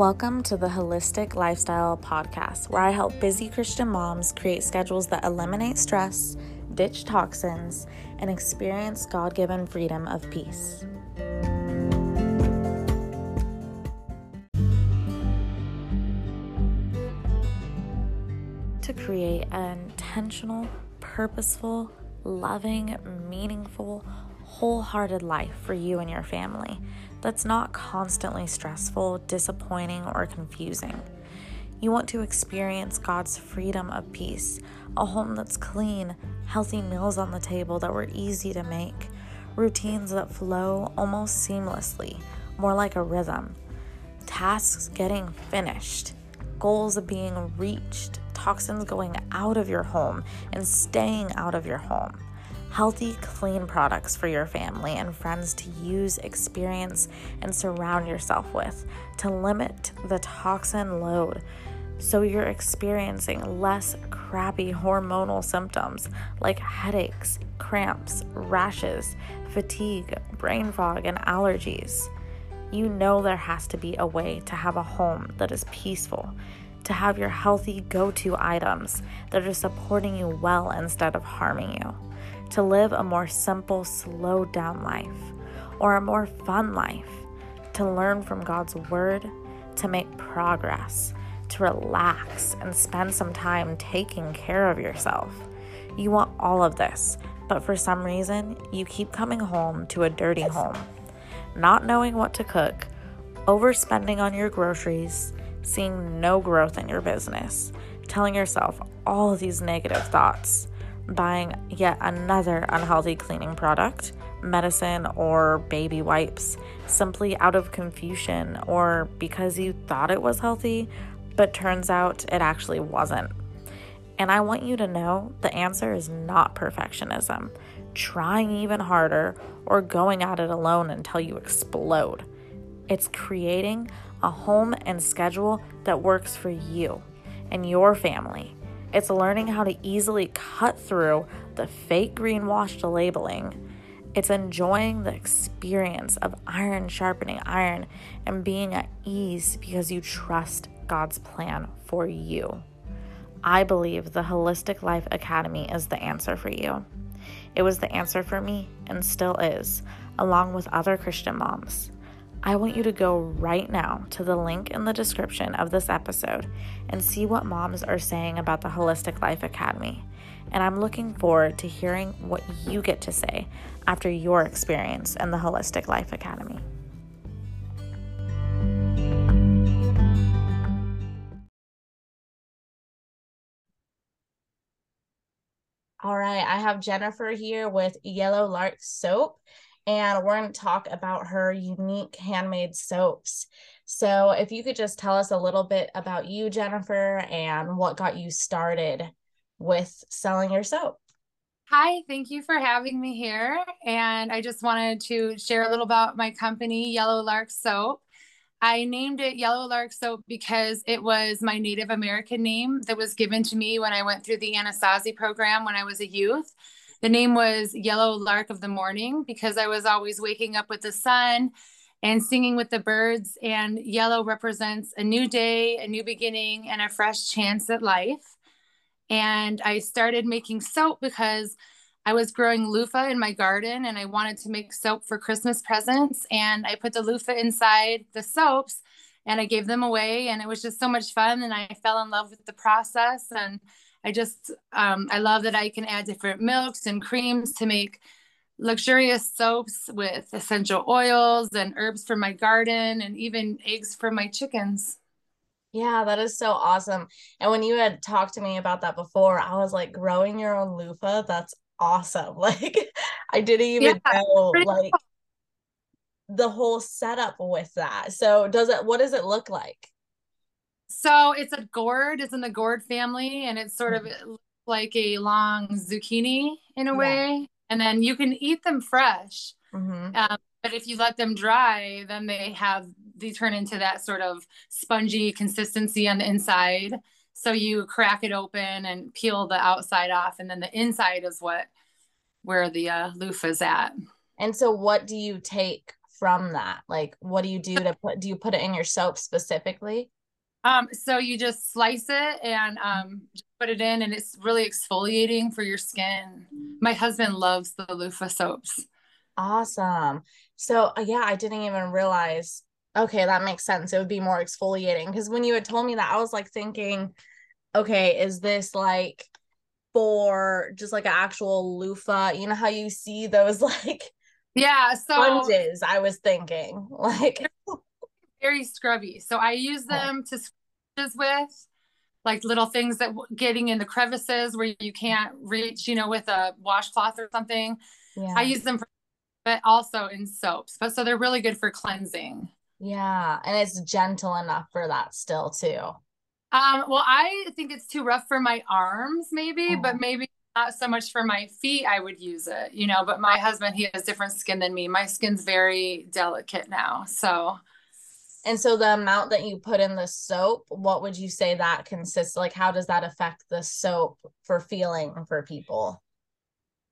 Welcome to the Holistic Lifestyle Podcast, where I help busy Christian moms create schedules that eliminate stress, ditch toxins, and experience God given freedom of peace. To create an intentional, purposeful, loving, meaningful, wholehearted life for you and your family that's not constantly stressful, disappointing, or confusing. You want to experience God's freedom of peace, a home that's clean, healthy meals on the table that were easy to make, routines that flow almost seamlessly, more like a rhythm, tasks getting finished, goals being reached, toxins going out of your home and staying out of your home healthy, clean products for your family and friends to use, experience, and surround yourself with to limit the toxin load so you're experiencing less crappy hormonal symptoms like headaches, cramps, rashes, fatigue, brain fog, and allergies. You know there has to be a way to have a home that is peaceful, to have your healthy go to items that are supporting you well instead of harming you to live a more simple, slowed down life or a more fun life, to learn from God's Word, to make progress, to relax and spend some time taking care of yourself. You want all of this, but for some reason, you keep coming home to a dirty home, not knowing what to cook, overspending on your groceries, seeing no growth in your business, telling yourself all these negative thoughts buying yet another unhealthy cleaning product, medicine, or baby wipes simply out of confusion or because you thought it was healthy, but turns out it actually wasn't. And I want you to know the answer is not perfectionism, trying even harder, or going at it alone until you explode. It's creating a home and schedule that works for you and your family it's learning how to easily cut through the fake greenwashed labeling. It's enjoying the experience of iron sharpening iron and being at ease because you trust God's plan for you. I believe the Wholistic Life Academy is the answer for you. It was the answer for me and still is, along with other Christian moms. I want you to go right now to the link in the description of this episode and see what moms are saying about the Wholistic Life Academy. And I'm looking forward to hearing what you get to say after your experience in the Wholistic Life Academy. All right, I have Jennifer here with Yellow Lark Soap and we're going to talk about her unique handmade soaps. So, if you could just tell us a little bit about you, Jennifer, and what got you started with selling your soap. Hi, thank you for having me here. And I just wanted to share a little about my company, Yellow Lark Soap. I named it Yellow Lark Soap because it was my Native American name that was given to me when I went through the Anasazi program when I was a youth. The name was Yellow Lark of the Morning because I was always waking up with the sun and singing with the birds. And yellow represents a new day, a new beginning, and a fresh chance at life. And I started making soap because I was growing loofah in my garden and I wanted to make soap for Christmas presents. And I put the loofah inside the soaps and I gave them away. And it was just so much fun. And I fell in love with the process. And I just um, I love that I can add different milks and creams to make luxurious soaps with essential oils and herbs from my garden and even eggs from my chickens. Yeah, that is so awesome. And when you had talked to me about that before, I was like, growing your own loofah, that's awesome. Like, I didn't even yeah, know like cool. the whole setup with that. So, does it, what does it look like? So it's a gourd, it's in the gourd family, and it's sort of mm-hmm. like a long zucchini in a yeah. way. And then you can eat them fresh. Mm-hmm. Um, but if you let them dry, then they have they turn into that sort of spongy consistency on the inside. So you crack it open and peel the outside off, and then the inside is what where the uh, loofah is at. And so, what do you take from that? Like, what do you do to put? Do you put it in your soap specifically? Um, so you just slice it and um, put it in, and it's really exfoliating for your skin. My husband loves the loofah soaps. Awesome. So uh, yeah, I didn't even realize. Okay, that makes sense. It would be more exfoliating because when you had told me that, I was like thinking, okay, is this like for just like an actual loofah? You know how you see those like yeah, so sponges. I was thinking like very scrubby. So I use them to scrunches with like little things that getting in the crevices where you can't reach, you know, with a washcloth or something. Yeah. I use them for, but also in soaps. But so they're really good for cleansing. Yeah, and it's gentle enough for that still too. Um, well, I think it's too rough for my arms, maybe, oh. but maybe not so much for my feet. I would use it, you know. But my husband, he has different skin than me. My skin's very delicate now, so and so the amount that you put in the soap, what would you say that consists like how does that affect the soap for feeling for people?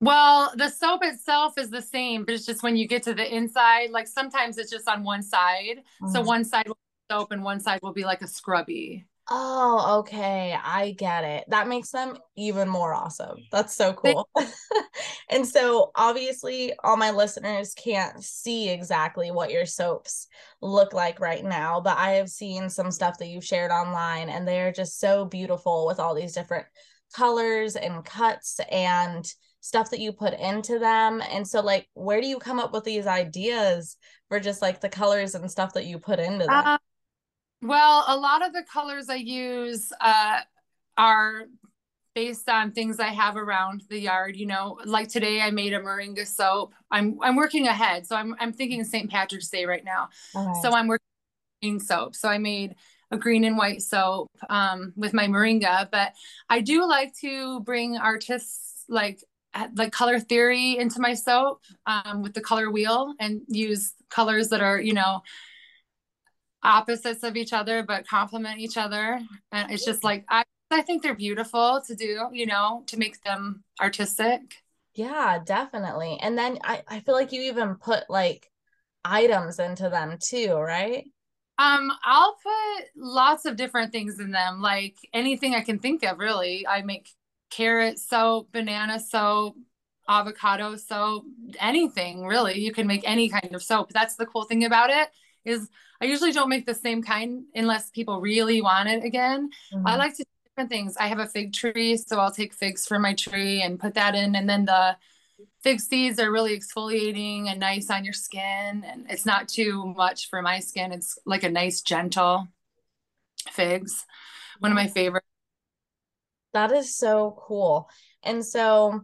Well, the soap itself is the same, but it's just when you get to the inside, like sometimes it's just on one side. Mm-hmm. So one side will be soap and one side will be like a scrubby. Oh, okay. I get it. That makes them even more awesome. That's so cool. and so, obviously, all my listeners can't see exactly what your soaps look like right now, but I have seen some stuff that you've shared online, and they're just so beautiful with all these different colors and cuts and stuff that you put into them. And so, like, where do you come up with these ideas for just like the colors and stuff that you put into them? Uh, well, a lot of the colors I use uh, are based on things I have around the yard. You know, like today I made a moringa soap. I'm I'm working ahead, so I'm I'm thinking St. Patrick's Day right now. So I'm working green soap. So I made a green and white soap um, with my moringa, but I do like to bring artists like like color theory into my soap um, with the color wheel and use colors that are you know opposites of each other but complement each other. And it's just like i i think they're beautiful to do you know to make them artistic. Yeah definitely. And then i i feel like you even put like items into them too right? Um i'll put lots of different things in them like anything i can think of really. I make carrot soap banana soap avocado soap anything really. You can make any kind of soap. That's the cool thing about it is I usually don't make the same kind unless people really want it again. Mm-hmm. I like to do different things. I have a fig tree, so I'll take figs from my tree and put that in. And then the fig seeds are really exfoliating and nice on your skin. And it's not too much for my skin. It's like a nice, gentle figs. One of my favorite. That is so cool. And so,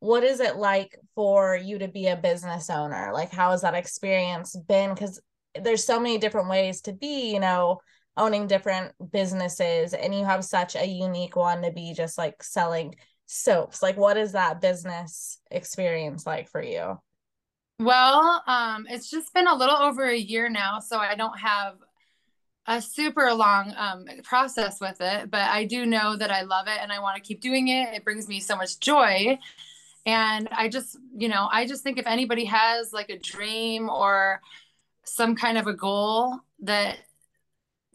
what is it like for you to be a business owner? Like, how has that experience been? Because there's so many different ways to be, you know, owning different businesses and you have such a unique one to be just like selling soaps. Like what is that business experience like for you? Well, um it's just been a little over a year now, so I don't have a super long um, process with it, but I do know that I love it and I want to keep doing it. It brings me so much joy. And I just, you know, I just think if anybody has like a dream or some kind of a goal that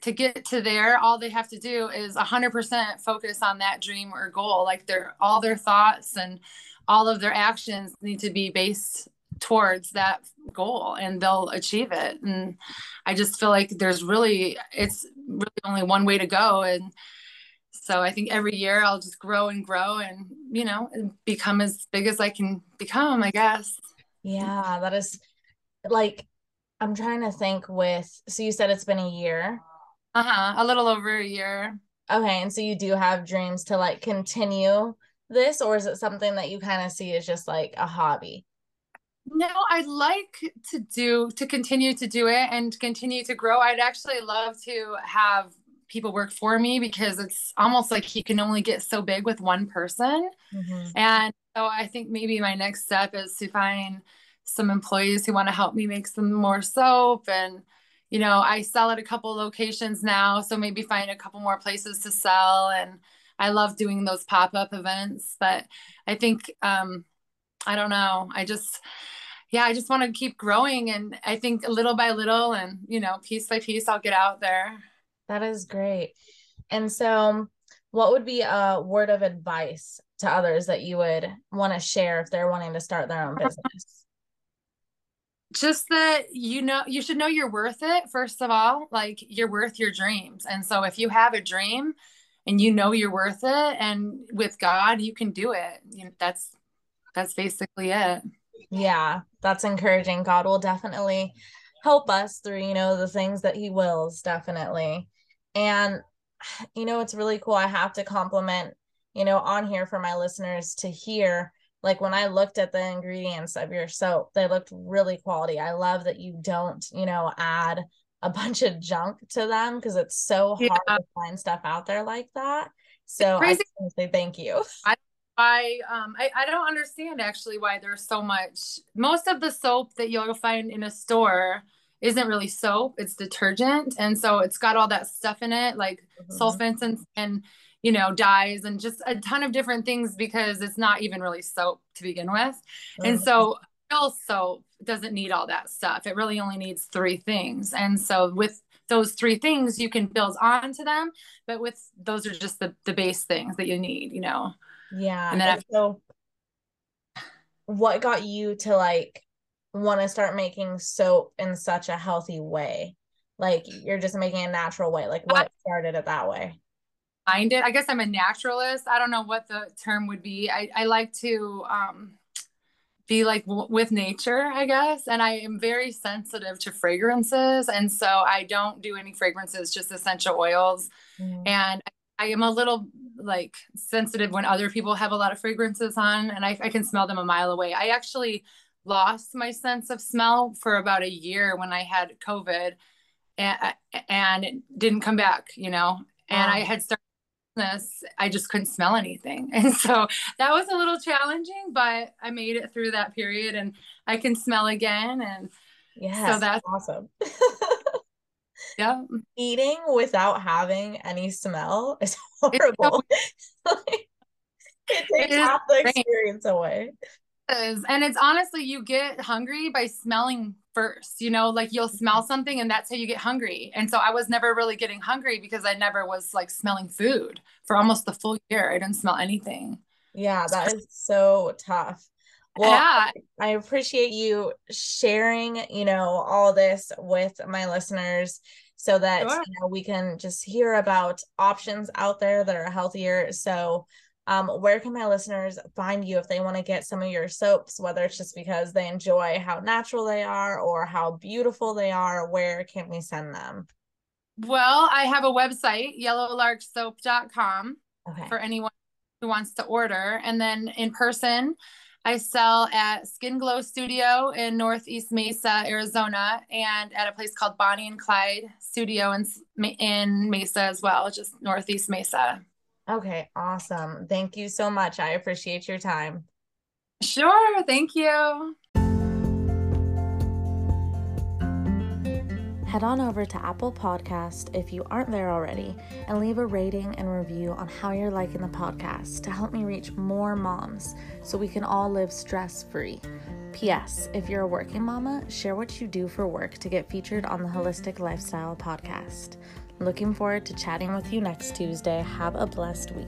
to get to there all they have to do is 100% focus on that dream or goal. Like their all their thoughts and all of their actions need to be based towards that goal and they'll achieve it. And i just feel like there's really it's really only one way to go. And so i think every year i'll just grow and grow and you know become as big as i can become i guess. Yeah that is like I'm trying to think with so you said it's been a year. Uh-huh. A little over a year. Okay. And so you do have dreams to like continue this, or is it something that you kind of see as just like a hobby? No, I'd like to do to continue to do it and continue to grow. I'd actually love to have people work for me because it's almost like you can only get so big with one person. Mm-hmm. And so I think maybe my next step is to find some employees who want to help me make some more soap and you know i sell at a couple locations now so maybe find a couple more places to sell and i love doing those pop-up events but i think um i don't know i just yeah, I just want to keep growing. And I think little by little and, you know, piece by piece, I'll get out there. That is great. And so, what would be a word of advice to others that you would want to share if they're wanting to start their own business? Just that you know, you should know you're worth it, first of all. Like, you're worth your dreams. And so, if you have a dream and you know you're worth it, and with God, you can do it. You know, that's that's basically it yeah that's encouraging god will definitely help us through you know the things that he wills definitely and you know it's really cool i have to compliment you know on here for my listeners to hear like when i looked at the ingredients of your soap they looked really quality. I love that you don't you know add a bunch of junk to them because it's so hard yeah. to find stuff out there like that. So i say thank you. I I um I, I don't understand actually why there's so much most of the soap that you'll find in a store isn't really soap it's detergent. And so it's got all that stuff in it like mm-hmm. sulfents and and you know dyes and just a ton of different things because it's not even really soap to begin with mm-hmm. and so real soap doesn't need all that stuff it really only needs three things and so with those three things you can build onto them but with those are just the, the base things that you need you know yeah. And then and so what got you to like want to start making soap in such a healthy way? Like you're just making a natural way. Like what started it that way? Find it. I guess I'm a naturalist. I don't know what the term would be. I, I like to um be like w- with nature, I guess. And I am very sensitive to fragrances. And so I don't do any fragrances, just essential oils. Mm. And I am a little like sensitive when other people have a lot of fragrances on and I, I can smell them a mile away. I actually lost my sense of smell for about a year when I had COVID and, and it didn't come back, you know, and wow. I had started this, I just couldn't smell anything. And so that was a little challenging, but I made it through that period and I can smell again. And yeah, so that's awesome. Yeah. Eating without having any smell is horrible. it takes it half the experience away. And it's honestly, you get hungry by smelling first, you know, like you'll smell something and that's how you get hungry. And so I was never really getting hungry because I never was like smelling food for almost the full year. I didn't smell anything. Yeah, that is so tough. Well, yeah. I appreciate you sharing, you know, all this with my listeners so that sure. you know we can just hear about options out there that are healthier so um, where can my listeners find you if they want to get some of your soaps whether it's just because they enjoy how natural they are or how beautiful they are where can we send them well i have a website yellowlarksoap.com okay. for anyone who wants to order and then in person I sell at Skin Glow Studio in Northeast Mesa, Arizona, and at a place called Bonnie and Clyde Studio in, in Mesa as well, just Northeast Mesa. Okay, awesome. Thank you so much. I appreciate your time. Sure. Thank you. Head on over to Apple Podcast if you aren't there already and leave a rating and review on how you're liking the podcast to help me reach more moms so we can all live stress free. P.S. If you're a working mama, share what you do for work to get featured on the Holistic Lifestyle podcast. Looking forward to chatting with you next Tuesday. Have a blessed week.